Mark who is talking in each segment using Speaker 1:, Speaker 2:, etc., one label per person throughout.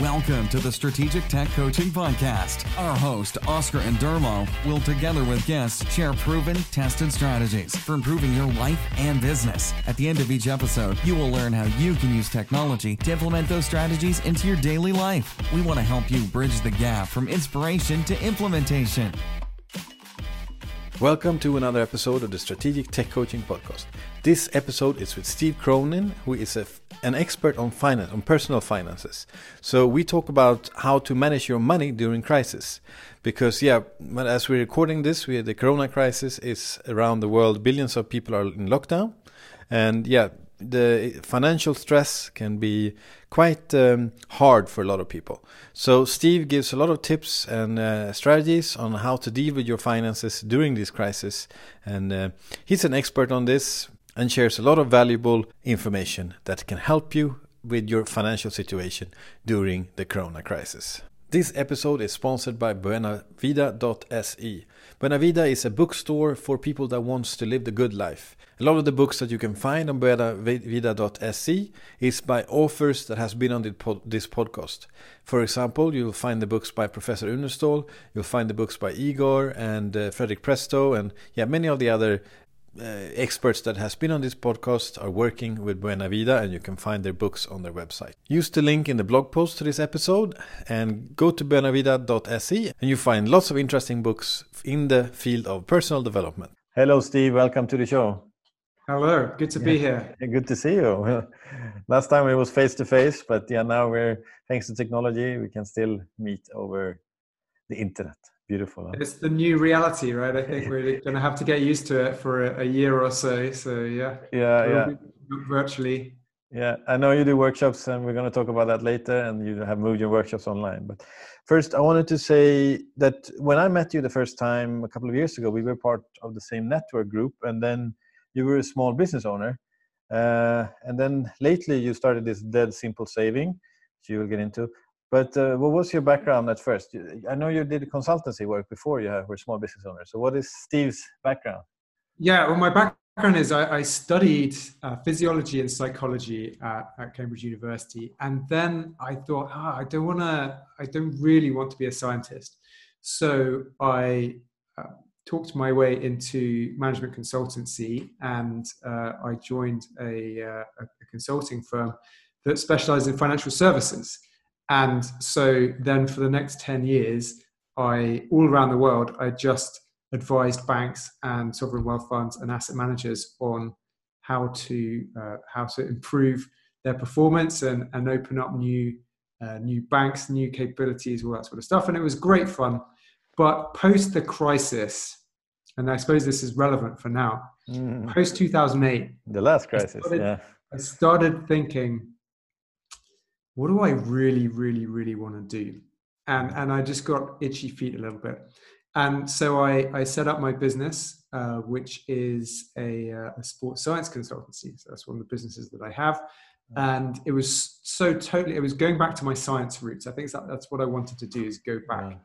Speaker 1: Welcome to the Strategic Tech Coaching Podcast. Our host, Oscar Andermo, will together with guests share proven, tested strategies for improving your life and business. At the end of each episode, you will learn how you can use technology to implement those strategies into your daily life. We want to help you bridge the gap from inspiration to implementation.
Speaker 2: Welcome to another episode of the Strategic Tech Coaching Podcast. This episode is with Steve Cronin, who is a, an expert on finance, on personal finances. So we talk about how to manage your money during crisis. Because yeah, as we're recording this, we the Corona crisis is around the world. Billions of people are in lockdown, and yeah, the financial stress can be quite um, hard for a lot of people. So Steve gives a lot of tips and uh, strategies on how to deal with your finances during this crisis, and uh, he's an expert on this and shares a lot of valuable information that can help you with your financial situation during the corona crisis. This episode is sponsored by buenavida.se. Buenavida is a bookstore for people that wants to live the good life. A lot of the books that you can find on buenavida.se is by authors that has been on this podcast. For example, you'll find the books by Professor Uneståhl, you'll find the books by Igor and uh, Frederick Presto and yeah, many of the other uh, experts that has been on this podcast are working with Buena Vida and you can find their books on their website. Use the link in the blog post to this episode and go to buenavida.se and you find lots of interesting books in the field of personal development. Hello Steve, welcome to the show.
Speaker 3: Hello, good to be here.
Speaker 2: Good to see you. Last time it was face to face, but yeah, now we're thanks to technology, we can still meet over the internet beautiful. Huh?
Speaker 3: It's the new reality, right? I think we're going to have to get used to it for a, a year or so. So yeah,
Speaker 2: yeah, yeah.
Speaker 3: Virtually.
Speaker 2: Yeah, I know you do workshops, and we're going to talk about that later. And you have moved your workshops online. But first, I wanted to say that when I met you the first time a couple of years ago, we were part of the same network group, and then you were a small business owner. Uh, and then lately, you started this Dead Simple Saving, which you will get into. But uh, what was your background at first? I know you did consultancy work before you were small business owner. So what is Steve's background?
Speaker 3: Yeah, well, my background is I, I studied uh, physiology and psychology at, at, Cambridge University, and then I thought, ah, I don't want to, I don't really want to be a scientist. So I uh, talked my way into management consultancy, and uh, I joined a, uh, a consulting firm that specialized in financial services. And so then for the next 10 years, I, all around the world, I just advised banks and sovereign wealth funds and asset managers on how to, uh, how to improve their performance and, and open up new, uh, new banks, new capabilities, all that sort of stuff. And it was great fun. But post the crisis, and I suppose this is relevant for now, mm. post 2008,
Speaker 2: the last crisis,
Speaker 3: I started,
Speaker 2: yeah.
Speaker 3: I started thinking, what do I really, really, really want to do? And and I just got itchy feet a little bit. And so I, I set up my business, uh, which is a, uh, a, sports science consultancy. So that's one of the businesses that I have. And it was so totally, it was going back to my science roots. I think that, that's what I wanted to do is go back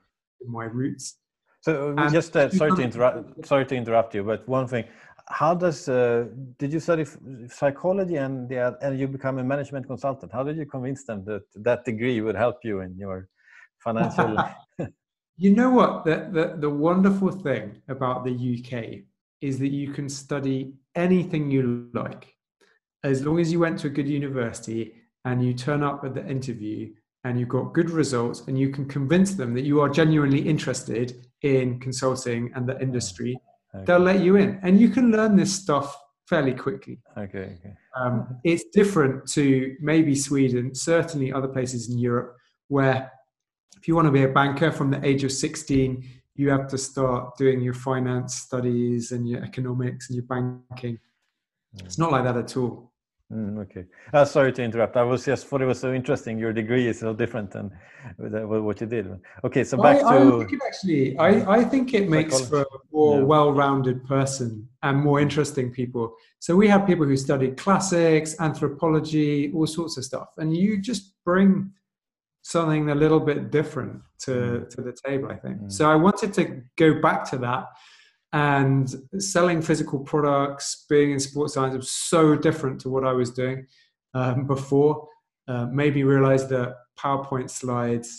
Speaker 3: my roots.
Speaker 2: So uh, just uh, sorry to interrupt. Sorry to interrupt you, but one thing: how does uh, did you study psychology and yeah, and you become a management consultant how did you convince them that that degree would help you in your financial
Speaker 3: you know what the, the the wonderful thing about the uk is that you can study anything you like as long as you went to a good university and you turn up at the interview and you've got good results and you can convince them that you are genuinely interested in consulting and the industry Okay. They'll let you in, and you can learn this stuff fairly quickly.
Speaker 2: Okay. okay.
Speaker 3: Um, it's different to maybe Sweden, certainly other places in Europe, where if you want to be a banker from the age of 16, you have to start doing your finance studies and your economics and your banking. Mm. It's not like that at all.
Speaker 2: Mm, okay. Uh, sorry to interrupt. I was just thought it was so interesting. Your degree is so different than what you did. Okay, so back
Speaker 3: I,
Speaker 2: to.
Speaker 3: I think actually, I, I think it makes for a more yeah. well-rounded person and more interesting people. So we have people who study classics, anthropology, all sorts of stuff, and you just bring something a little bit different to mm. to the table. I think. Mm. So I wanted to go back to that and selling physical products, being in sports science was so different to what I was doing um, before. Uh, made me realize that PowerPoint slides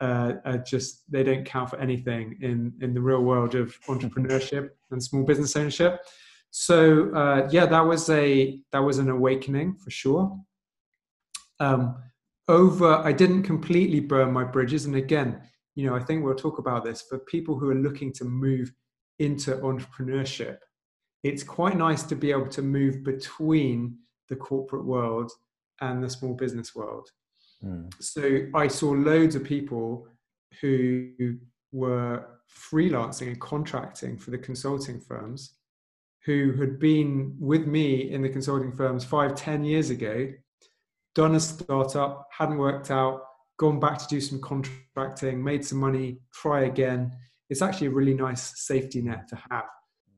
Speaker 3: uh, are just they don't count for anything in in the real world of entrepreneurship and small business ownership. So uh, yeah, that was a that was an awakening for sure. Um, over, I didn't completely burn my bridges, and again, you know, I think we'll talk about this for people who are looking to move into entrepreneurship. It's quite nice to be able to move between the corporate world and the small business world. Mm. So I saw loads of people who were freelancing and contracting for the consulting firms who had been with me in the consulting firms five, ten years ago, done a startup, hadn't worked out, gone back to do some contracting, made some money, try again. It's actually a really nice safety net to have.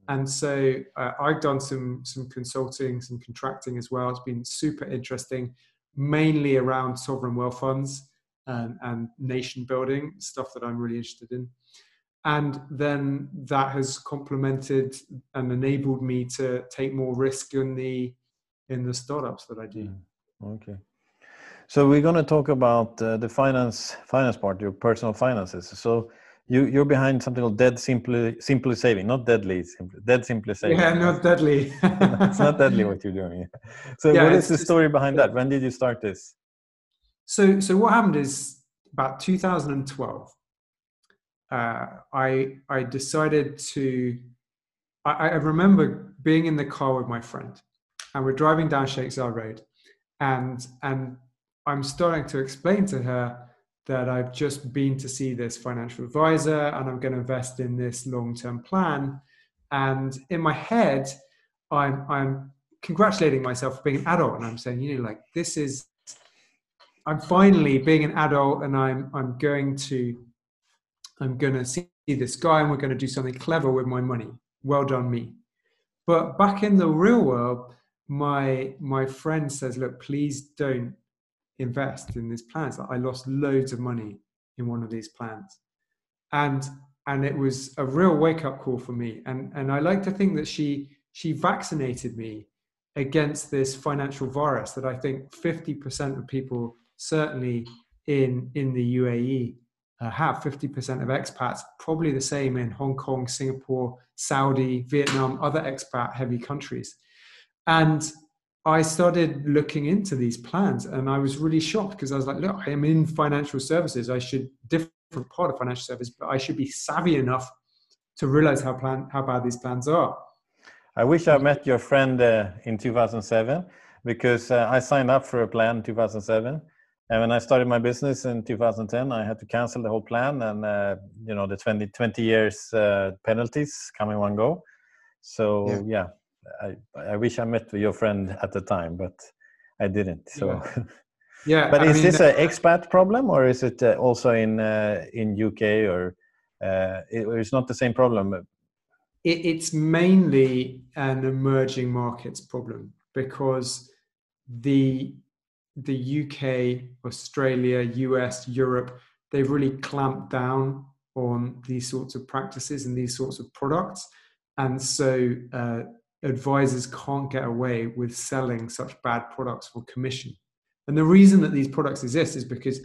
Speaker 3: And so uh, I've done some some consulting, some contracting as well. It's been super interesting, mainly around sovereign wealth funds and, and nation building stuff that I'm really interested in. And then that has complemented and enabled me to take more risk in the in the startups that I do.
Speaker 2: Mm, okay. So we're going to talk about uh, the finance finance part, your personal finances. So you you're behind something called Dead Simply Simply Saving, not Deadly Simply Dead Simply Saving.
Speaker 3: Yeah, not deadly.
Speaker 2: it's not deadly what you're doing. So yeah, what is the story behind that? When did you start this?
Speaker 3: So so what happened is about 2012. Uh, I I decided to. I, I remember being in the car with my friend, and we're driving down Zayed Road, and and I'm starting to explain to her that I've just been to see this financial advisor and I'm going to invest in this long term plan. And in my head, I'm, I'm congratulating myself for being an adult and I'm saying, you know, like this is, I'm finally being an adult and I'm, I'm going to, I'm going to see this guy and we're going to do something clever with my money. Well done, me. But back in the real world, my my friend says, look, please don't invest in these plans. I lost loads of money in one of these plans. And and it was a real wake up call for me. And and I like to think that she she vaccinated me against this financial virus that I think 50% of people certainly in in the UAE uh, have 50% of expats probably the same in Hong Kong, Singapore, Saudi, Vietnam, other expat heavy countries. And I started looking into these plans and I was really shocked because I was like, look, I am in financial services. I should different part of financial service, but I should be savvy enough to realize how plan how bad these plans are.
Speaker 2: I wish I met your friend uh, in 2007 because uh, I signed up for a plan in 2007. And when I started my business in 2010, I had to cancel the whole plan and, uh, you know, the 20, 20 years uh, penalties come in one go. So, yeah. yeah I, I wish I met your friend at the time, but I didn't. So,
Speaker 3: yeah. yeah
Speaker 2: but I is mean, this an expat problem, or is it uh, also in uh, in UK, or uh, it, it's not the same problem?
Speaker 3: It, it's mainly an emerging markets problem because the the UK, Australia, US, Europe, they've really clamped down on these sorts of practices and these sorts of products, and so uh, advisors can't get away with selling such bad products for commission. And the reason that these products exist is because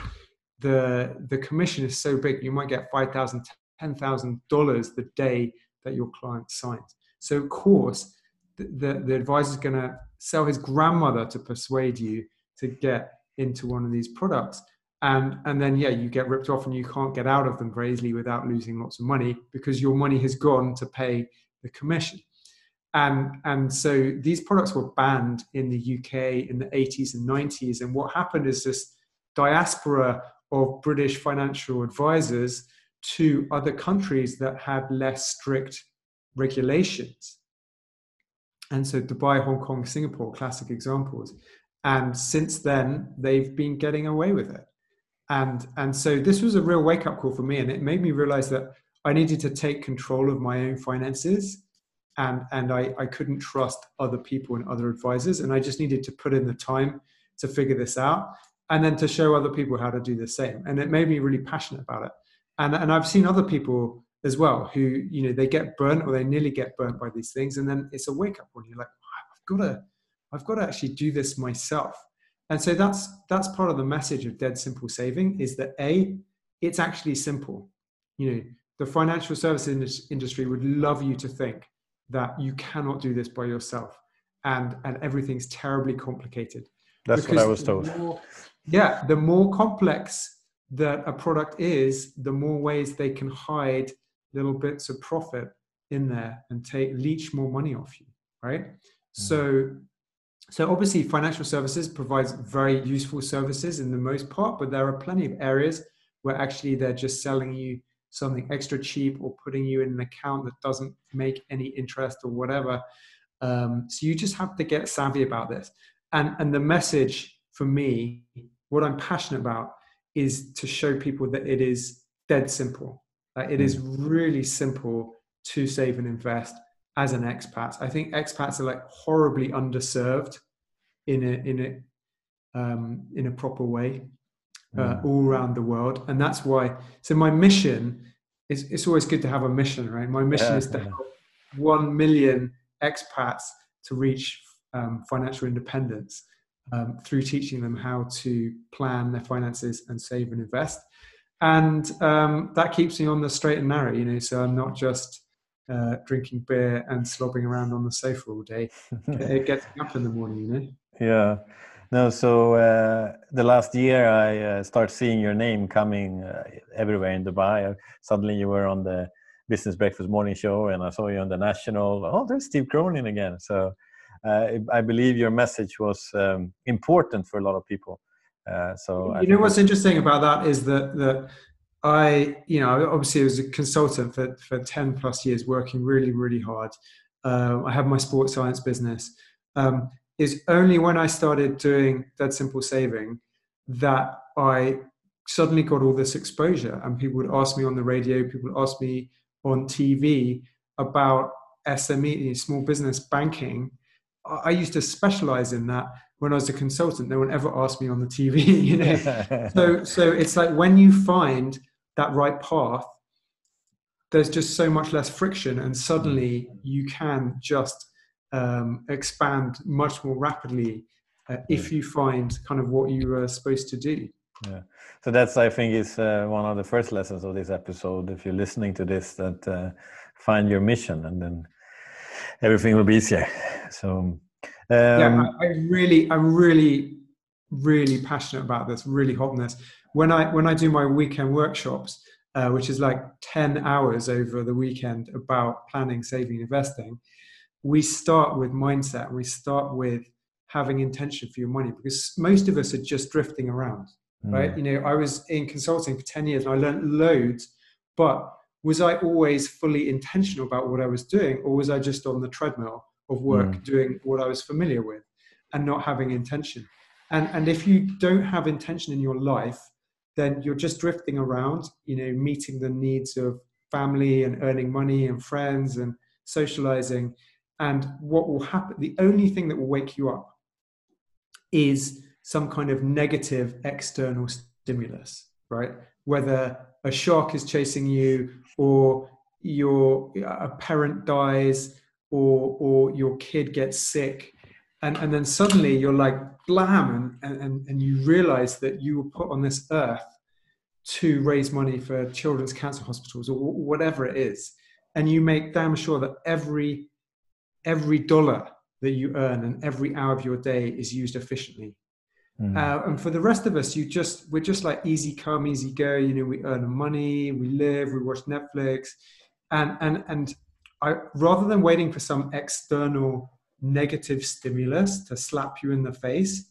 Speaker 3: the the commission is so big. You might get five thousand, ten thousand dollars the day that your client signs. So of course, the the, the advisor is going to sell his grandmother to persuade you to get into one of these products. And, and then yeah you get ripped off and you can't get out of them very easily without losing lots of money because your money has gone to pay the commission and and so these products were banned in the UK in the 80s and 90s and what happened is this diaspora of British financial advisors to other countries that had less strict regulations. And so Dubai Hong Kong Singapore classic examples. And since then they've been getting away with it. And and so this was a real wake up call for me. And it made me realize that I needed to take control of my own finances and and I, I couldn't trust other people and other advisors and i just needed to put in the time to figure this out and then to show other people how to do the same. And it made me really passionate about it. And and i've seen other people as well who you know they get burnt or they nearly get burnt by these things and then it's a wake up when you're like i've got to i've got to actually do this myself. And so that's that's part of the message of dead simple saving is that a it's actually simple. You know the financial services industry would love you to think that you cannot do this by yourself and and everything's terribly complicated.
Speaker 2: That's because what i was told.
Speaker 3: more, yeah the more complex that a product is the more ways they can hide little bits of profit in there and take leech more money off you right? Mm. so so obviously financial services provides very useful services in the most part but there are plenty of areas where actually they're just selling you something extra cheap or putting you in an account that doesn't make any interest or whatever um, so you just have to get savvy about this and and the message for me what i'm passionate about is to show people that it is dead simple like it is hmm. really simple to save and invest as an expat. I think expats are like horribly underserved in a in a um, in a proper way uh, all around the world, and that's why. So my mission is it's always good to have a mission, right? My mission yeah, is to yeah. help one million expats to reach um, financial independence um, through teaching them how to plan their finances and save and invest. And um, that keeps me on the straight and narrow, you know. So I'm not just uh, drinking beer and slobbing around on the sofa all day. it gets me up in the morning, you know.
Speaker 2: Yeah. No, so uh, the last year I uh, start seeing your name coming uh, everywhere in Dubai. Suddenly you were on the Business Breakfast Morning Show, and I saw you on the National. Oh, there's Steve Cronin again. So uh, I believe your message was um, important for a lot of people. Uh, so
Speaker 3: you know what's interesting about that is that that I, you know, obviously I was a consultant for, for 10 plus years, working really, really hard. Uh, I have my sports science business. Um, is only when I started doing Dead Simple Saving that I suddenly got all this exposure. And people would ask me on the radio, people would ask me on TV about SME, small business banking. I used to specialize in that when I was a consultant. No one ever asked me on the TV, you know. so, so it's like when you find that right path, there's just so much less friction, and suddenly hmm. you can just um, expand much more rapidly uh, if you find kind of what you are supposed to do.
Speaker 2: Yeah. So that's, I think, is uh, one of the first lessons of this episode. If you're listening to this, that uh, find your mission, and then everything will be easier. So, um,
Speaker 3: yeah, I, I really, I'm really, really passionate about this. Really hot on this when I when I do my weekend workshops, uh, which is like ten hours over the weekend about planning, saving, investing, we start with mindset. We start with having intention for your money because most of us are just drifting around, mm. right? You know, I was in consulting for ten years and I learned loads, but was I always fully intentional about what I was doing, or was I just on the treadmill of work mm. doing what I was familiar with and not having intention? And, and if you don't have intention in your life, then you're just drifting around, you know, meeting the needs of family and earning money and friends and socializing. And what will happen, the only thing that will wake you up is some kind of negative external stimulus, right? Whether a shark is chasing you or your a parent dies or or your kid gets sick and and then suddenly you're like blam and, and and you realize that you were put on this earth to raise money for children's cancer hospitals or whatever it is and you make damn sure that every every dollar that you earn and every hour of your day is used efficiently mm. uh, and for the rest of us you just we're just like easy come easy go you know we earn money we live we watch netflix and and and i rather than waiting for some external negative stimulus to slap you in the face.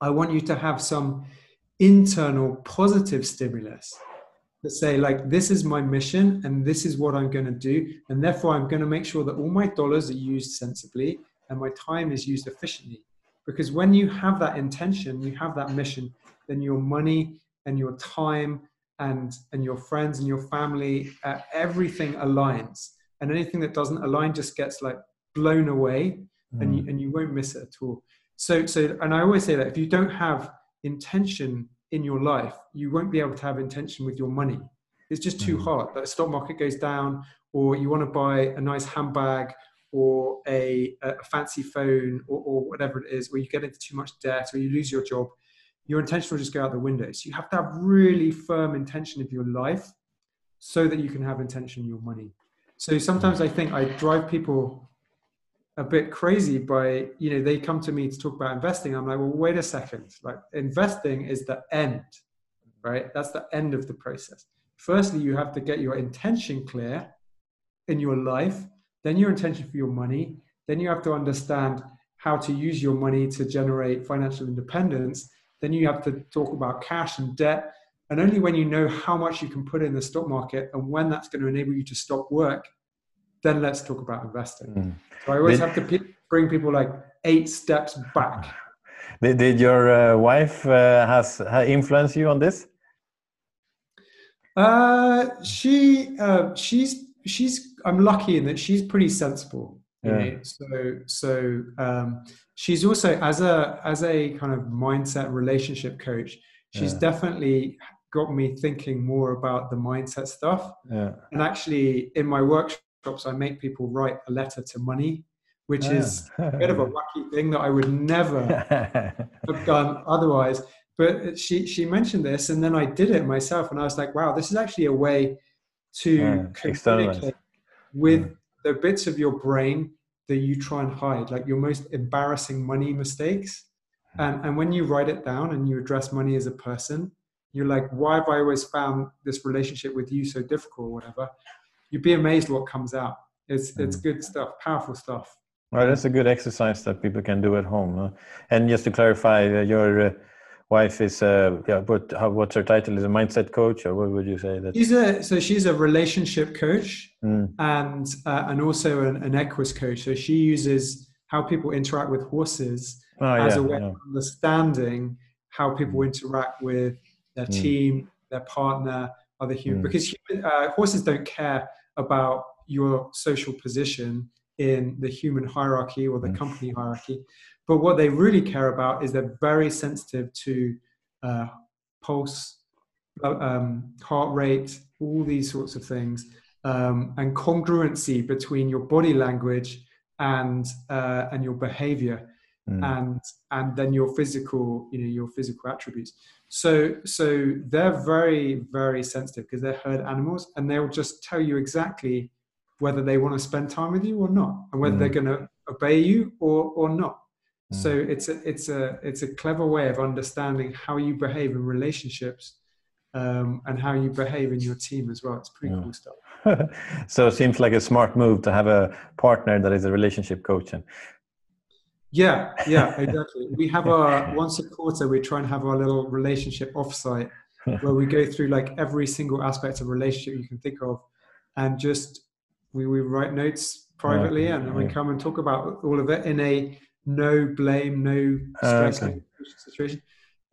Speaker 3: I want you to have some internal positive stimulus that say, like, this is my mission and this is what I'm going to do. And therefore, I'm going to make sure that all my dollars are used sensibly and my time is used efficiently. Because when you have that intention, you have that mission, then your money and your time and, and your friends and your family, uh, everything aligns. And anything that doesn't align just gets like blown away mm. and, you, and you won't miss it at all. So, so, and I always say that if you don't have intention in your life, you won't be able to have intention with your money. It's just too mm. hard. The stock market goes down, or you want to buy a nice handbag, or a, a fancy phone or, or whatever it is, where you get into too much debt or you lose your job, your intention will just go out the window. So you have to have really firm intention of your life so that you can have intention in your money. So sometimes I think I drive people a bit crazy by, you know, they come to me to talk about investing. I'm like, well, wait a second. Like investing is the end, right? That's the end of the process. Firstly, you have to get your intention clear in your life, then your intention for your money. Then you have to understand how to use your money to generate financial independence. Then you have to talk about cash and debt. And only when you know how much you can put in the stock market and when that's going to enable you to stop work, then let's talk about investing. Mm. So I always have to bring people like eight steps back.
Speaker 2: Did, did your uh, wife uh, has, has influenced you on this?
Speaker 3: Uh, she uh, she's she's I'm lucky in that she's pretty sensible. Yeah. Know? So so um, she's also as a as a kind of mindset relationship coach. She's yeah. definitely got me thinking more about the mindset stuff. Yeah. And actually, in my workshops, I make people write a letter to money, which is ah. a bit of a wacky thing that I would never have done otherwise. But she she mentioned this and then i did it myself and i was like wow this is actually a way to yeah, communicate with yeah. the bits of your brain that you try and hide like your most embarrassing money mistakes. Hmm. And, and when you write it down and you address money as a person you're like why have i always found this relationship with you so difficult or whatever you'd be amazed what comes out it's mm. it's good stuff powerful stuff
Speaker 2: well that's a good exercise that people can do at home huh? and just to clarify uh, your uh, wife is uh, yeah but how, what's her title is a mindset coach or what would you say that
Speaker 3: she's a so she's a relationship coach mm. and uh, and also an, an equus coach so she uses how people interact with horses oh, as yeah, a way of understanding how people mm. interact with their mm. team their partner other human mm. because human, uh, horses don't care about your social position in the human hierarchy or the mm. company hierarchy but what they really care about is they're very sensitive to uh, pulse, um, heart rate, all these sorts of things, um, and congruency between your body language and uh, and your behavior, mm. and and then your physical, you know, your physical attributes. So so they're very very sensitive because they're herd animals, and they'll just tell you exactly whether they want to spend time with you or not, and whether mm. they're going to obey you or or not. So mm. it's a it's a it's a clever way of understanding how you behave in relationships um, and how you behave in your team as well. It's pretty yeah. cool stuff.
Speaker 2: so it seems like a smart move to have a partner that is a relationship coach. And
Speaker 3: yeah, yeah, exactly. we have our once a quarter we try and have our little relationship offsite where we go through like every single aspect of relationship you can think of, and just we, we write notes privately yeah, and then we come and talk about all of it in a no blame, no stress okay. situation.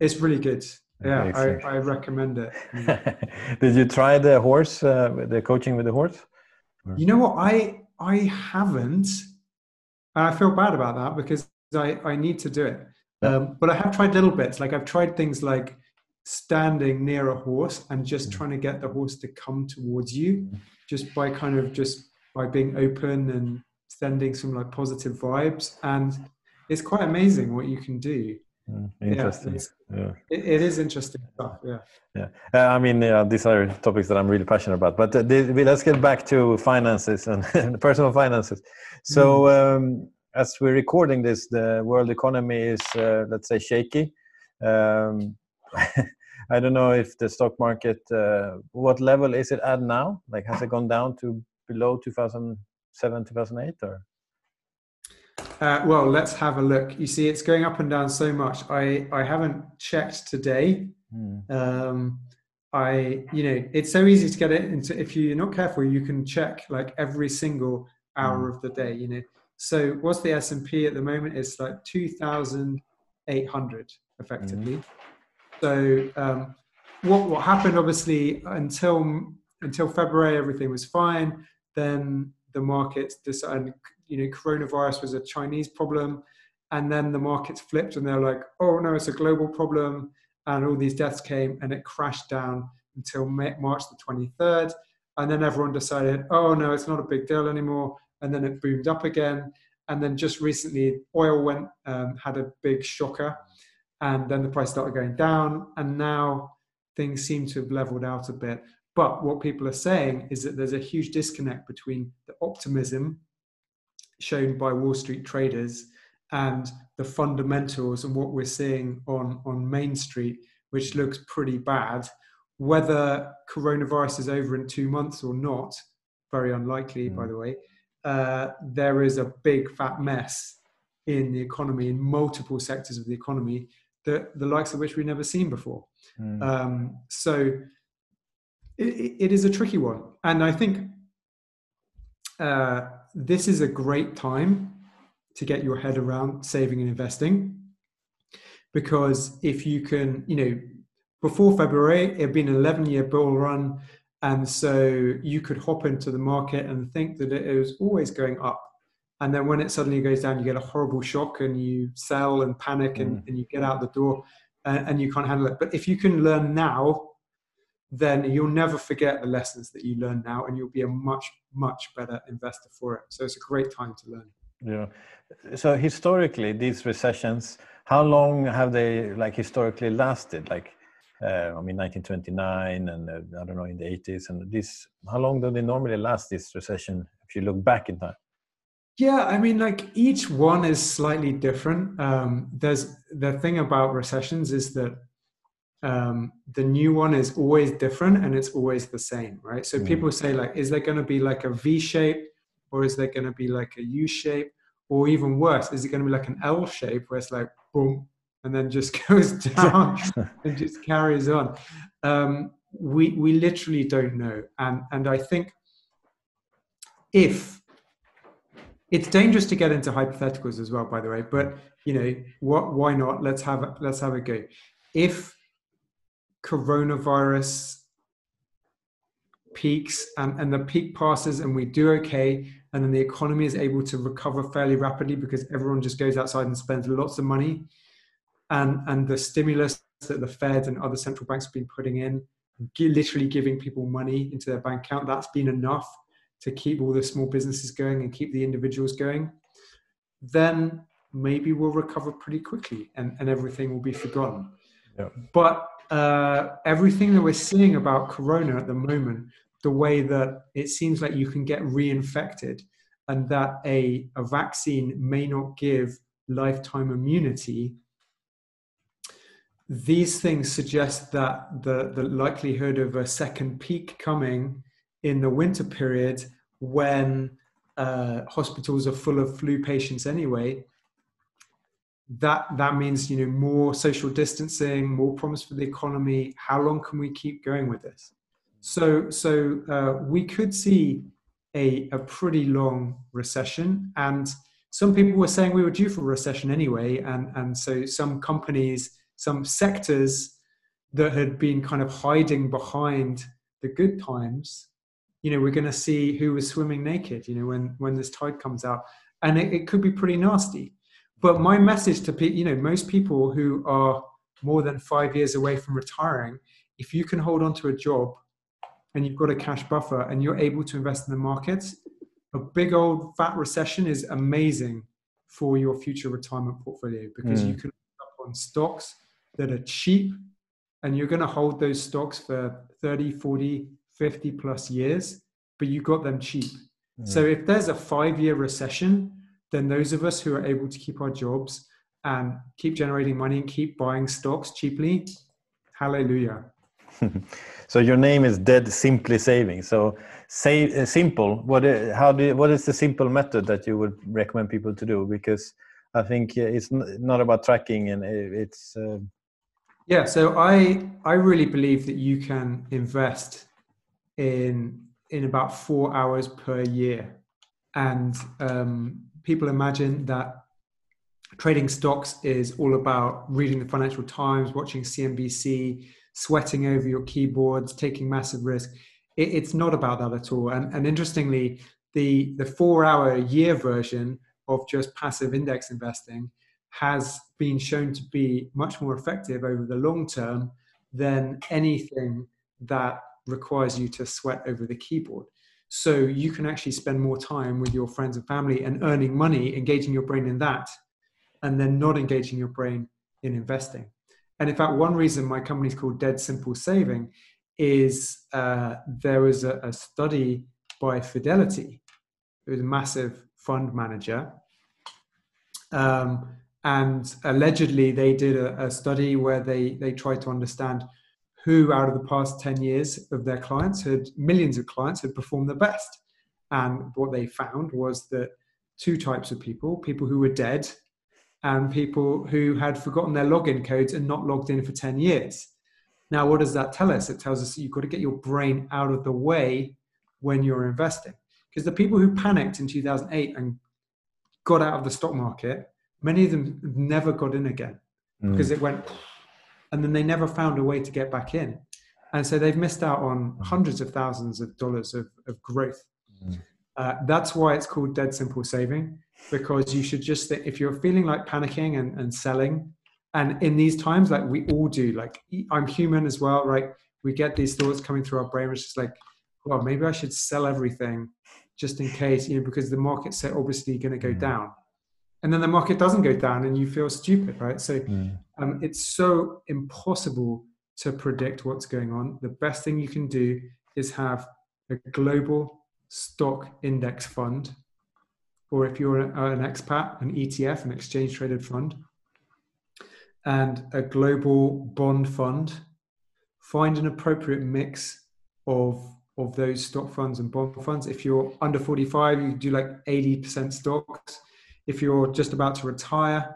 Speaker 3: It's really good. Yeah, I, I, recommend it.
Speaker 2: Did you try the horse, uh, the coaching with the horse?
Speaker 3: You know what? I I haven't, and I feel bad about that because I I need to do it. Um, but I have tried little bits. Like I've tried things like standing near a horse and just mm. trying to get the horse to come towards you, mm. just by kind of just by being open and sending some like positive vibes and it's quite amazing what you can do.
Speaker 2: Mm, interesting.
Speaker 3: Yeah, yeah. It, it is interesting stuff. Yeah.
Speaker 2: Yeah. Uh, I mean, yeah, these are topics that I'm really passionate about. But uh, let's get back to finances and personal finances. So, um, as we're recording this, the world economy is, uh, let's say, shaky. Um, I don't know if the stock market, uh, what level is it at now? Like, has it gone down to below 2007, 2008, or?
Speaker 3: Uh, well, let's have a look. You see, it's going up and down so much. I I haven't checked today. Mm. Um, I you know it's so easy to get it into. If you're not careful, you can check like every single hour mm. of the day. You know. So what's the S and P at the moment? It's like two thousand eight hundred effectively. Mm. So um, what what happened obviously until until February everything was fine. Then the markets decided you know coronavirus was a Chinese problem, and then the markets flipped and they're like, oh no, it's a global problem, and all these deaths came and it crashed down until March the 23rd, and then everyone decided, oh no, it's not a big deal anymore, and then it boomed up again. And then just recently, oil went um, had a big shocker, and then the price started going down, and now things seem to have leveled out a bit. But what people are saying is that there's a huge disconnect between the optimism shown by Wall Street traders and the fundamentals and what we're seeing on, on Main Street, which looks pretty bad. Whether coronavirus is over in two months or not, very unlikely, mm. by the way, uh, there is a big fat mess in the economy, in multiple sectors of the economy, that the likes of which we've never seen before. Mm. Um, so it, it is a tricky one. And I think uh, this is a great time to get your head around saving and investing. Because if you can, you know, before February, it had been an 11 year bull run. And so you could hop into the market and think that it was always going up. And then when it suddenly goes down, you get a horrible shock and you sell and panic and, mm. and you get out the door and, and you can't handle it. But if you can learn now then you'll never forget the lessons that you learn now and you'll be a much much better investor for it so it's a great time to learn
Speaker 2: yeah so historically these recessions how long have they like historically lasted like uh, i mean 1929 and uh, i don't know in the 80s and this how long do they normally last this recession if you look back in time
Speaker 3: yeah i mean like each one is slightly different um, there's the thing about recessions is that um, the new one is always different and it's always the same, right? So mm. people say like, is there going to be like a V shape, or is there going to be like a U shape, or even worse, is it going to be like an L shape where it's like boom and then just goes down and just carries on? Um, we we literally don't know, and and I think if it's dangerous to get into hypotheticals as well, by the way, but you know what? Why not? Let's have let's have a go. If coronavirus peaks and, and the peak passes and we do okay and then the economy is able to recover fairly rapidly because everyone just goes outside and spends lots of money and and the stimulus that the fed and other central banks have been putting in literally giving people money into their bank account that's been enough to keep all the small businesses going and keep the individuals going then maybe we'll recover pretty quickly and, and everything will be forgotten yeah. but uh, everything that we're seeing about corona at the moment, the way that it seems like you can get reinfected and that a, a vaccine may not give lifetime immunity, these things suggest that the, the likelihood of a second peak coming in the winter period when uh, hospitals are full of flu patients anyway that that means you know more social distancing more promise for the economy. How long can we keep going with this? So so uh, we could see a, a pretty long recession. And some people were saying we were due for a recession anyway. And and so some companies some sectors that had been kind of hiding behind the good times you know we're going to see who was swimming naked you know when when this tide comes out and it, it could be pretty nasty but my message to people, you know, most people who are more than five years away from retiring, if you can hold on to a job and you've got a cash buffer and you're able to invest in the markets, a big old fat recession is amazing for your future retirement portfolio because mm. you can up on stocks that are cheap and you're going to hold those stocks for 30, 40, 50 plus years, but you got them cheap. Mm. So if there's a five year recession, then those of us who are able to keep our jobs and keep generating money and keep buying stocks cheaply, hallelujah.
Speaker 2: so your name is Dead Simply Saving. So say uh, simple. What uh, how do what is the simple method that you would recommend people to do? Because I think it's not about tracking and it's. Uh...
Speaker 3: Yeah, so I I really believe that you can invest in in about four hours per year, and um, people imagine that trading stocks is all about reading the Financial Times, watching CNBC, sweating over your keyboards, taking massive risk. It, it's not about that at all. And, and interestingly, the, the four hour year version of just passive index investing has been shown to be much more effective over the long term than anything that requires you to sweat over the keyboard. So you can actually spend more time with your friends and family and earning money, engaging your brain in that, and then not engaging your brain in investing. And in fact, one reason my company is called Dead Simple Saving is uh, there was a, a study by Fidelity, who is a massive fund manager. Um, and allegedly, they did a, a, study where they, they tried to understand who out of the past 10 years of their clients had millions of clients had performed the best. And what they found was that two types of people people who were dead and people who had forgotten their login codes and not logged in for 10 years. Now, what does that tell us? It tells us that you've got to get your brain out of the way when you're investing. Because the people who panicked in 2008 and got out of the stock market, many of them never got in again mm. because it went, and then they never found a way to get back in. And so they've missed out on hundreds of thousands of dollars of, of growth. Mm. Uh, that's why it's called dead simple saving because you should just if you're feeling like panicking and, and selling and in these times like we all do like i'm human as well right we get these thoughts coming through our brain which is like well maybe i should sell everything just in case you know because the market's obviously going to go mm. down and then the market doesn't go down and you feel stupid right so mm. um, it's so impossible to predict what's going on the best thing you can do is have a global stock index fund or if you're an expat, an ETF, an exchange traded fund, and a global bond fund, find an appropriate mix of of those stock funds and bond funds. If you're under 45, you do like 80% stocks. If you're just about to retire,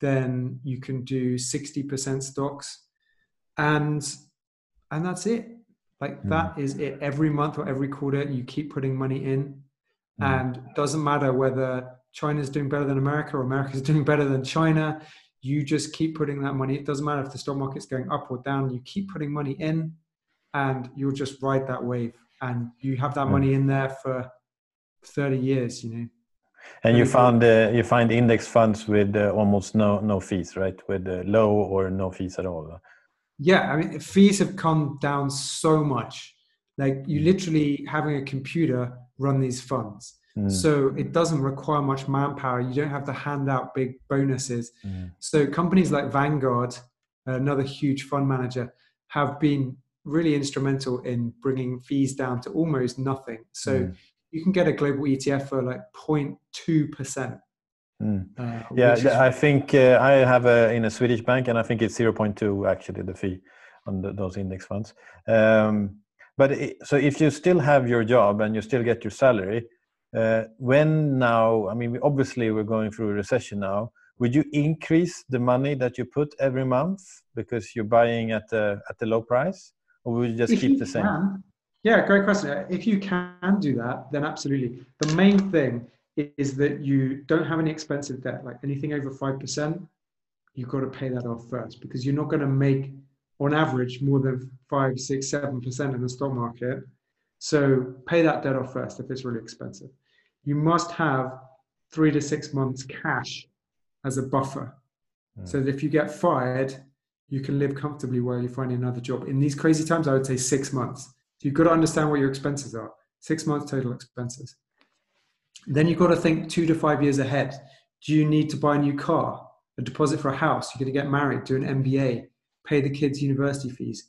Speaker 3: then you can do 60% stocks. And and that's it. Like mm. that is it. Every month or every quarter, you keep putting money in Mm. And doesn't matter whether China's doing better than America or America's doing better than China. You just keep putting that money. It doesn't matter if the stock market's going up or down. You keep putting money in, and you'll just ride that wave. And you have that mm. money in there for thirty years. You know.
Speaker 2: And you found uh, you find index funds with uh, almost no no fees, right? With uh, low or no fees at all.
Speaker 3: Yeah, I mean fees have come down so much. Like you mm. literally having a computer run these funds. Mm. So it doesn't require much manpower. You don't have to hand out big bonuses. Mm. So companies like Vanguard, another huge fund manager, have been really instrumental in bringing fees down to almost nothing. So mm. You can get a global ETF for like 0.2%.
Speaker 2: Mm. Uh, yeah, is... I think uh, I have a in a Swedish bank, and I think it's zero point two actually the fee on the, those index funds. Um, but so if you still have your job and you still get your salary, uh, when now? I mean, obviously we're going through a recession now. Would you increase the money that you put every month because you're buying at the at the low price, or would you just if keep you the same?
Speaker 3: Can, yeah, great question. If you can do that, then absolutely. The main thing is that you don't have any expensive debt, like anything over five percent. You've got to pay that off first because you're not going to make on average more than five, six, seven percent in the stock market. So pay that debt off first if it's really expensive. You must have three to six months cash as a buffer. Mm. So that if you get fired, you can live comfortably while you find another job. In these crazy times, I would say six months. So you've got to understand what your expenses are. Six months total expenses. Then you've got to think two to five years ahead. Do you need to buy a new car, a deposit for a house? You're going to get married, do an MBA, pay the kids university fees.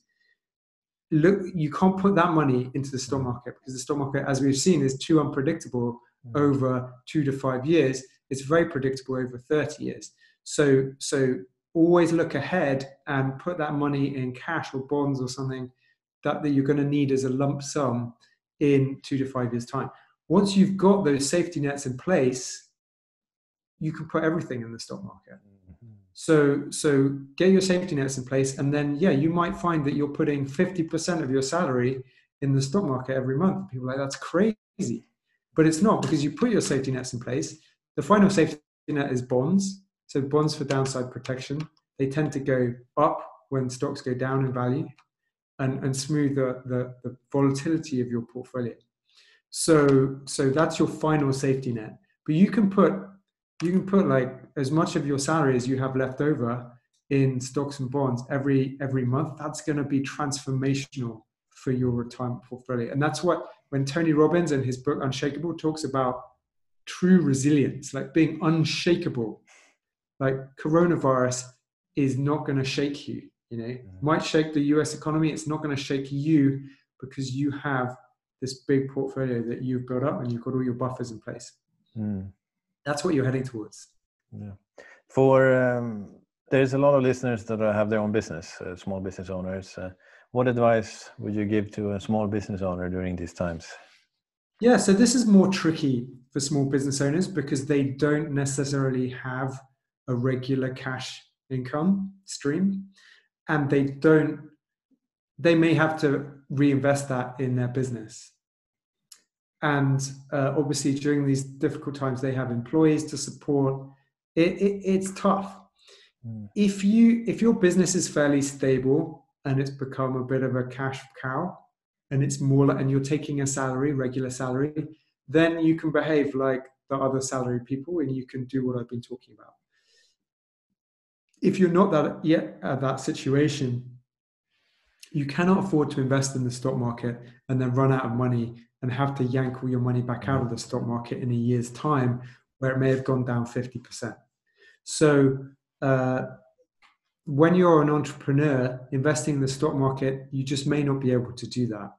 Speaker 3: Look, you can't put that money into the stock market because the stock market, as we've seen, is too unpredictable mm. over two to five years. It's very predictable over 30 years. So, so always look ahead and put that money in cash or bonds or something that, that you're going to need as a lump sum in two to five years' time. Once you've got those safety nets in place, you can put everything in the stock market. Mm-hmm. So so get your safety nets in place, and then yeah, you might find that you're putting 50% of your salary in the stock market every month. People are like that's crazy, but it's not because you put your safety nets in place. The final safety net is bonds. So bonds for downside protection. They tend to go up when stocks go down in value, and and smooth the, the, the volatility of your portfolio. So so that's your final safety net. But you can put you can put like as much of your salary as you have left over in stocks and bonds every every month that's going to be transformational for your retirement portfolio. And that's what when Tony Robbins in his book Unshakable talks about true resilience, like being unshakable. Like coronavirus is not going to shake you. You know, mm. might shake the U.S. economy. It's not going to shake you because you have this big portfolio that you've built up and you've got all your buffers in place. Mm. That's what you're heading towards.
Speaker 2: Yeah. For um, there's a lot of listeners that have their own business, uh, small business owners. Uh, what advice would you give to a small business owner during these times?
Speaker 3: Yeah, so this is more tricky for small business owners because they don't necessarily have a regular cash income stream and they don't they may have to reinvest that in their business and uh, obviously during these difficult times they have employees to support it, it, it's tough mm. if you if your business is fairly stable and it's become a bit of a cash cow and it's more like, and you're taking a salary, regular salary, then you can behave like the other salary people and you can do what I've been talking about. If you're not that yet at that situation, you cannot afford to invest in the stock market and then run out of money and have to yank all your money back out of the stock market in a year's time where it may have gone down 50%. So uh, when you're an entrepreneur investing in the stock market, you just may not be able to do that,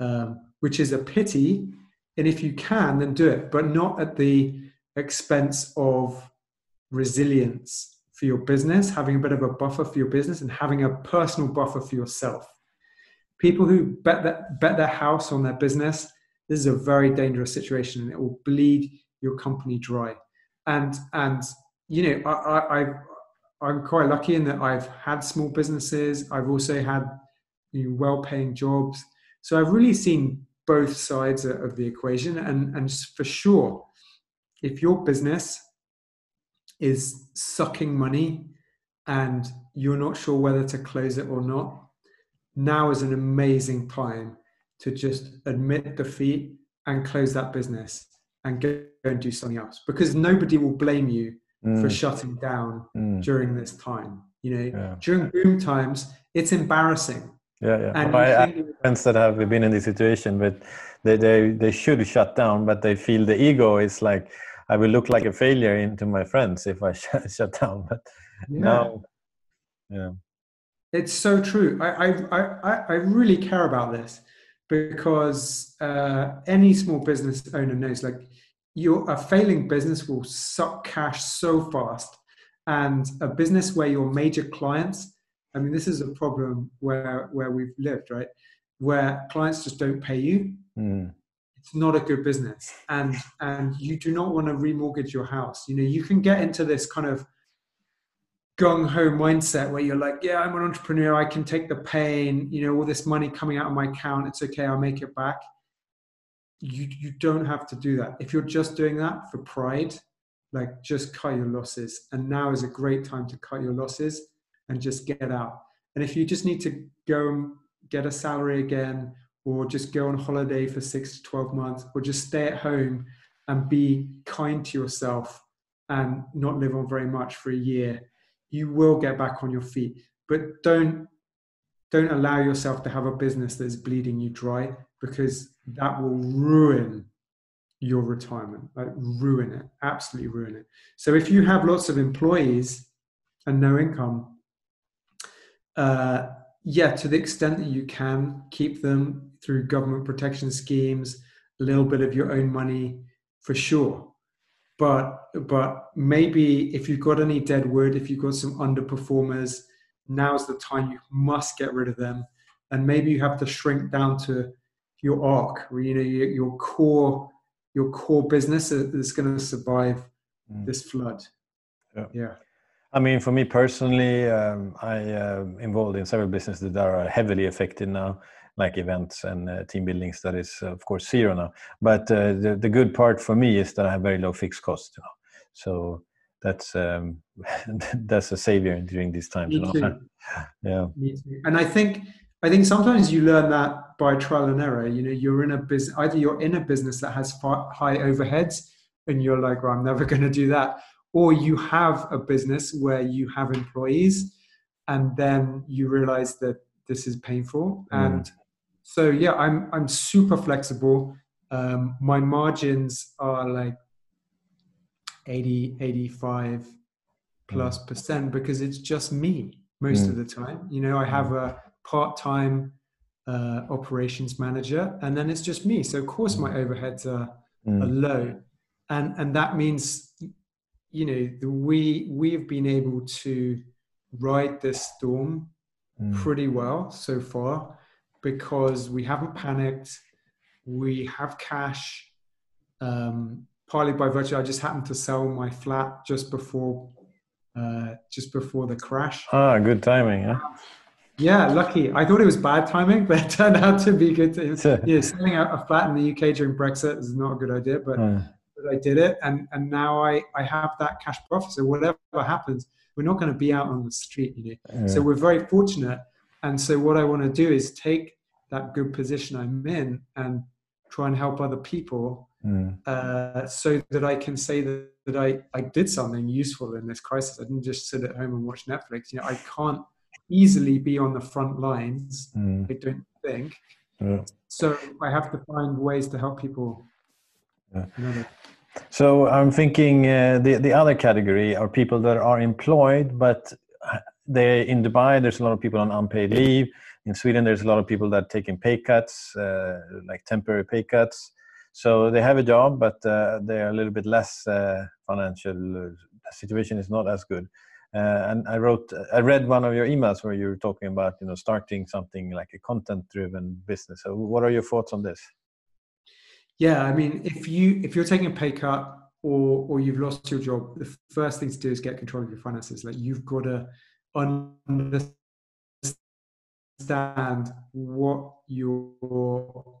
Speaker 3: um, which is a pity. And if you can, then do it, but not at the expense of resilience for your business, having a bit of a buffer for your business, and having a personal buffer for yourself. People who bet, that, bet their house on their business, this is a very dangerous situation. And it will bleed your company dry. And and you know, I, I, I'm quite lucky in that I've had small businesses. I've also had you know, well-paying jobs. So I've really seen both sides of the equation. And, and for sure, if your business is sucking money and you're not sure whether to close it or not, now is an amazing time to just admit defeat and close that business and go and do something else because nobody will blame you mm. for shutting down mm. during this time. You know, yeah. during boom times, it's embarrassing.
Speaker 2: Yeah, yeah. And I, I have friends that have been in this situation, but they, they they should shut down, but they feel the ego is like I will look like a failure into my friends if I shut, shut down. But yeah. now, yeah,
Speaker 3: it's so true. I I I I really care about this because uh, any small business owner knows like your a failing business will suck cash so fast and a business where your major clients i mean this is a problem where where we've lived right where clients just don't pay you mm. It's not a good business and and you do not want to remortgage your house you know you can get into this kind of gung-ho mindset where you're like yeah i'm an entrepreneur i can take the pain you know all this money coming out of my account it's okay i'll make it back you you don't have to do that. If you're just doing that for pride, like just cut your losses. And now is a great time to cut your losses and just get out. And if you just need to go and get a salary again, or just go on holiday for six to 12 months, or just stay at home and be kind to yourself and not live on very much for a year, you will get back on your feet. But don't don't allow yourself to have a business that's bleeding you dry because that will ruin your retirement like ruin it absolutely ruin it so if you have lots of employees and no income uh, yeah to the extent that you can keep them through government protection schemes a little bit of your own money for sure but but maybe if you've got any dead wood if you've got some underperformers now's the time you must get rid of them and maybe you have to shrink down to your arc, you know, your, your core, your core business is going to survive mm. this flood.
Speaker 2: Yeah. yeah. I mean, for me personally, um, I uh, involved in several businesses that are heavily affected now, like events and uh, team buildings. That is, of course, zero now. But uh, the the good part for me is that I have very low fixed costs. You know? So that's um, that's a savior during these times.
Speaker 3: You know? yeah. And I think I think sometimes you learn that by trial and error. You know, you're in a business, either you're in a business that has high overheads and you're like, well, I'm never going to do that. Or you have a business where you have employees and then you realize that this is painful. Mm. And so yeah, I'm I'm super flexible. Um, my margins are like 80, 85 plus mm. percent because it's just me most mm. of the time. You know, I have mm. a part-time uh, operations manager, and then it's just me. So of course my mm. overheads are, mm. are low, and and that means, you know, the, we we have been able to ride this storm pretty well so far because we haven't panicked. We have cash. Um, partly by virtue, I just happened to sell my flat just before uh, just before the crash.
Speaker 2: Ah, good timing, yeah.
Speaker 3: Yeah, lucky. I thought it was bad timing, but it turned out to be good. yeah, selling a flat in the UK during Brexit is not a good idea, but, uh. but I did it, and and now I I have that cash profit. So whatever happens, we're not going to be out on the street, you know. So we're very fortunate, and so what I want to do is take that good position I'm in and try and help other people mm. uh, so that I can say that, that I, I did something useful in this crisis. I didn't just sit at home and watch Netflix. You know, I can't easily be on the front lines, mm. I don't think. Yeah. So I have to find ways to help people.
Speaker 2: Yeah. So I'm thinking uh, the the other category are people that are employed, but they in Dubai. There's a lot of people on unpaid leave. In Sweden, there's a lot of people that taking pay cuts, uh, like temporary pay cuts. So they have a job, but uh, they are a little bit less uh, financial. The uh, situation is not as good. Uh, and I wrote, I read one of your emails where you were talking about, you know, starting something like a content-driven business. So, what are your thoughts on this?
Speaker 3: Yeah, I mean, if you if you're taking a pay cut or or you've lost your job, the first thing to do is get control of your finances. Like you've got to understand what your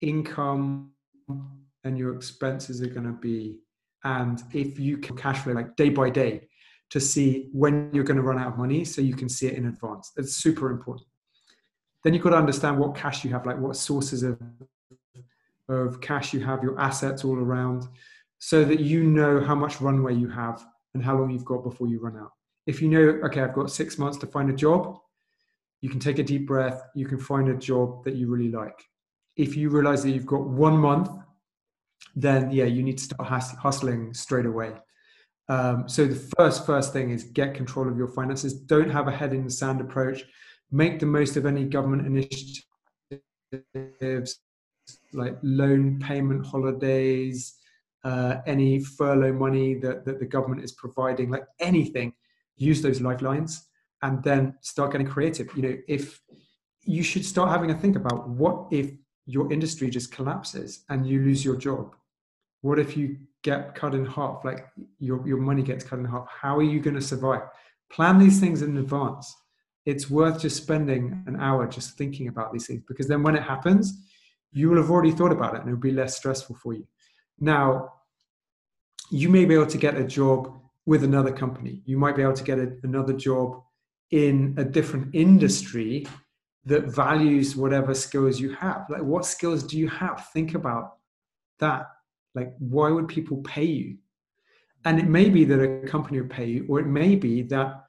Speaker 3: income and your expenses are going to be. And if you can cash flow like day by day to see when you're going to run out of money so you can see it in advance. That's super important. Then you've got to understand what cash you have like what sources of of cash you have your assets all around so that you know how much runway you have and how long you've got before you run out if you know okay i've got six months to find a job you can take a deep breath you can find a job that you really like if you realize that you've got one month, then yeah, you need to start hustling straight away. Um, so the first first thing is get control of your finances. Don't have a head in the sand approach. Make the most of any government initiatives like loan payment holidays, uh, any furlough money that, that the government is providing, like anything. Use those lifelines and then start getting creative. You know, if you should start having a think about what if your industry just collapses and you lose your job? What if you get cut in half, like your, your money gets cut in half? How are you going to survive? Plan these things in advance. It's worth just spending an hour just thinking about these things because then when it happens, you will have already thought about it and it'll be less stressful for you. Now, you may be able to get a job with another company. You might be able to get a, another job in a different industry that values whatever skills you have. Like, what skills do you have? Think about that. Like, why would people pay you? And it may be that a company will pay you, or it may be that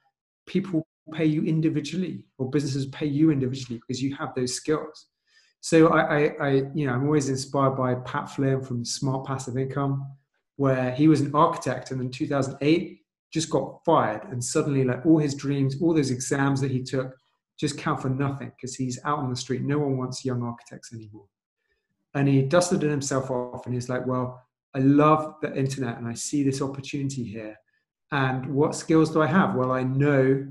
Speaker 3: people pay you individually, or businesses pay you individually because you have those skills. So I, I, I you know, I'm always inspired by Pat Flynn from Smart Passive Income, where he was an architect and in 2008 just got fired, and suddenly, like all his dreams, all those exams that he took just count for nothing because he's out on the street. No one wants young architects anymore. And he dusted himself off and he's like, Well, I love the internet and I see this opportunity here. And what skills do I have? Well, I know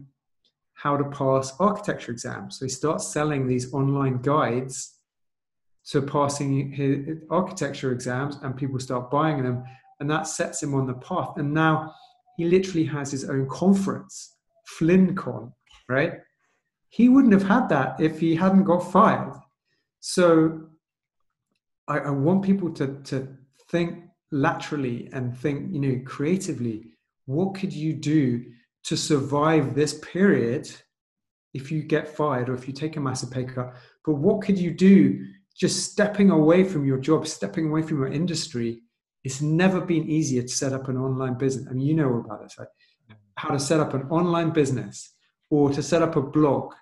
Speaker 3: how to pass architecture exams. So he starts selling these online guides to passing his architecture exams, and people start buying them. And that sets him on the path. And now he literally has his own conference, FlynnCon, right? he wouldn't have had that if he hadn't got fired. So I, I want people to, to think laterally and think, you know, creatively. What could you do to survive this period if you get fired or if you take a massive pay cut? But what could you do just stepping away from your job, stepping away from your industry? It's never been easier to set up an online business. I mean, you know about this, right? How to set up an online business or to set up a blog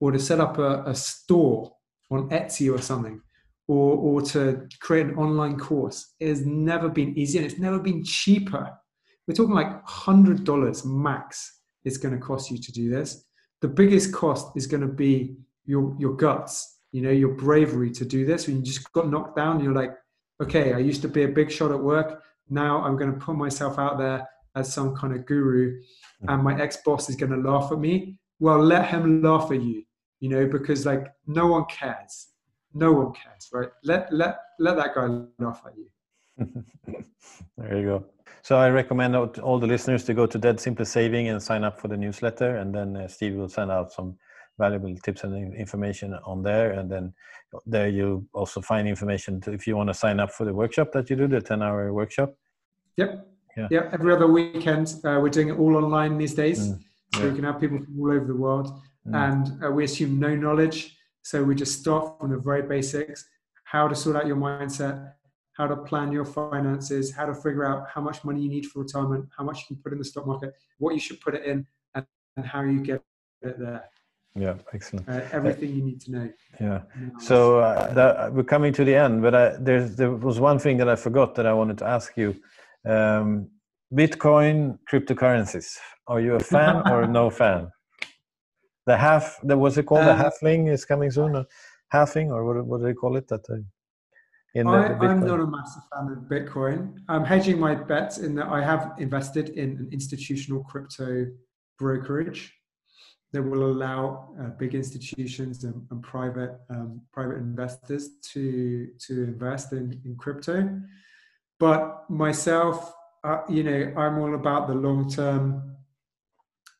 Speaker 3: or to set up a, a store on Etsy or something, or, or to create an online course. It has never been easier and it's never been cheaper. We're talking like $100 max it's going to cost you to do this. The biggest cost is going to be your, your guts, you know, your bravery to do this. When you just got knocked down, you're like, okay, I used to be a big shot at work. Now I'm going to put myself out there as some kind of guru and my ex-boss is going to laugh at me. Well, let him laugh at you, you know, because like no one cares. No one cares, right? Let, let, let that guy laugh at you.
Speaker 2: there you go. So I recommend all the listeners to go to Dead Simple Saving and sign up for the newsletter, and then uh, Steve will send out some valuable tips and information on there, and then there you also find information to, if you want to sign up for the workshop that you do, the ten-hour workshop.
Speaker 3: Yep. Yeah. yeah. Every other weekend, uh, we're doing it all online these days, mm. so yeah. we can have people from all over the world, mm. and uh, we assume no knowledge. So we just start from the very basics: how to sort out your mindset, how to plan your finances, how to figure out how much money you need for retirement, how much you can put in the stock market, what you should put it in, and, and how you get it there.
Speaker 2: Yeah, excellent.
Speaker 3: Uh, everything uh, you need to know.
Speaker 2: Yeah. So uh, that, we're coming to the end, but I, there's, there was one thing that I forgot that I wanted to ask you. Um, Bitcoin cryptocurrencies. Are you a fan or no fan? The half, the, was it called? The halfling is coming soon. or halving, or what, what do they call it? That uh,
Speaker 3: in I, am not a massive fan of Bitcoin. I'm hedging my bets in that I have invested in an institutional crypto brokerage that will allow uh, big institutions and, and private um, private investors to to invest in, in crypto. But myself, uh, you know, I'm all about the long term.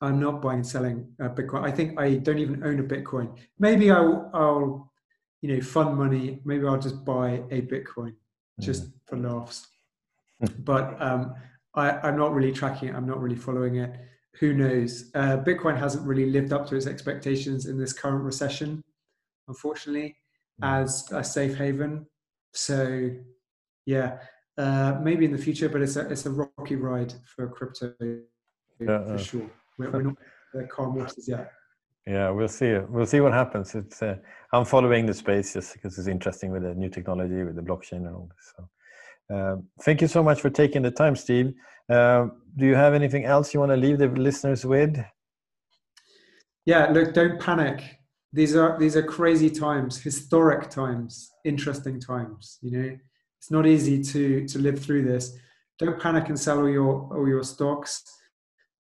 Speaker 3: I'm not buying and selling uh, Bitcoin. I think I don't even own a Bitcoin. Maybe I'll, I'll you know, fund money, maybe I'll just buy a Bitcoin just mm. for laughs. but um, I, am not really tracking it. I'm not really following it. Who knows? Uh, Bitcoin hasn't really lived up to its expectations in this current recession, unfortunately, mm. as a safe haven. So, yeah, uh, maybe in the future, but it's a it's a rocky ride for crypto yeah, for uh, sure. We're, we're not the calm waters yet.
Speaker 2: Yeah, we'll see. We'll see what happens. It's uh, I'm following the space just because it's interesting with the new technology, with the blockchain and all this. So, uh, thank you so much for taking the time, Steve. Uh, do you have anything else you want to leave the listeners with?
Speaker 3: Yeah, look, don't panic. These are these are crazy times, historic times, interesting times. You know, it's not easy to to live through this. Don't panic and sell all your all your stocks.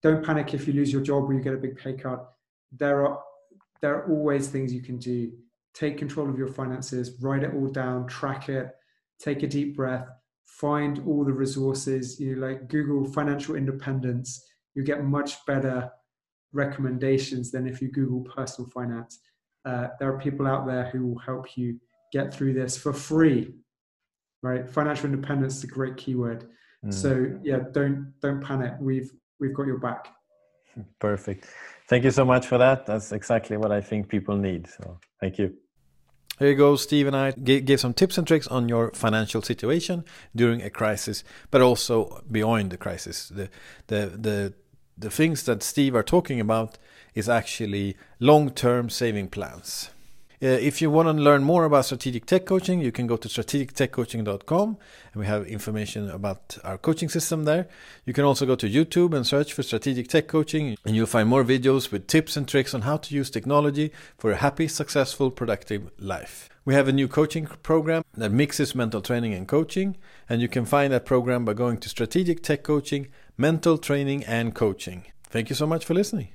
Speaker 3: Don't panic if you lose your job or you get a big pay cut there are there are always things you can do. Take control of your finances, write it all down, track it, take a deep breath, find all the resources. You know, like Google financial independence, you get much better recommendations than if you Google personal finance. Uh, there are people out there who will help you get through this for free. Right, financial independence is a great keyword. Mm. So yeah, don't don't panic. We've we've got your back.
Speaker 2: Perfect. Thank you so much for that. That's exactly what I think people need. So thank you. Here you go, Steve and I give some tips and tricks on your financial situation during a crisis, but also beyond the crisis. The the the the things that Steve are talking about is actually long-term saving plans. Uh, if you want to learn more about strategic tech coaching, you can go to strategictechcoaching.com and we have information about our coaching system there. You can also go to YouTube and search for strategic tech coaching and you'll find more videos with tips and tricks on how to use technology for a happy, successful, productive life. We have a new coaching program that mixes mental training and coaching, and you can find that program by going to Strategic Tech Coaching, Mental Training and Coaching. Thank you so much for listening.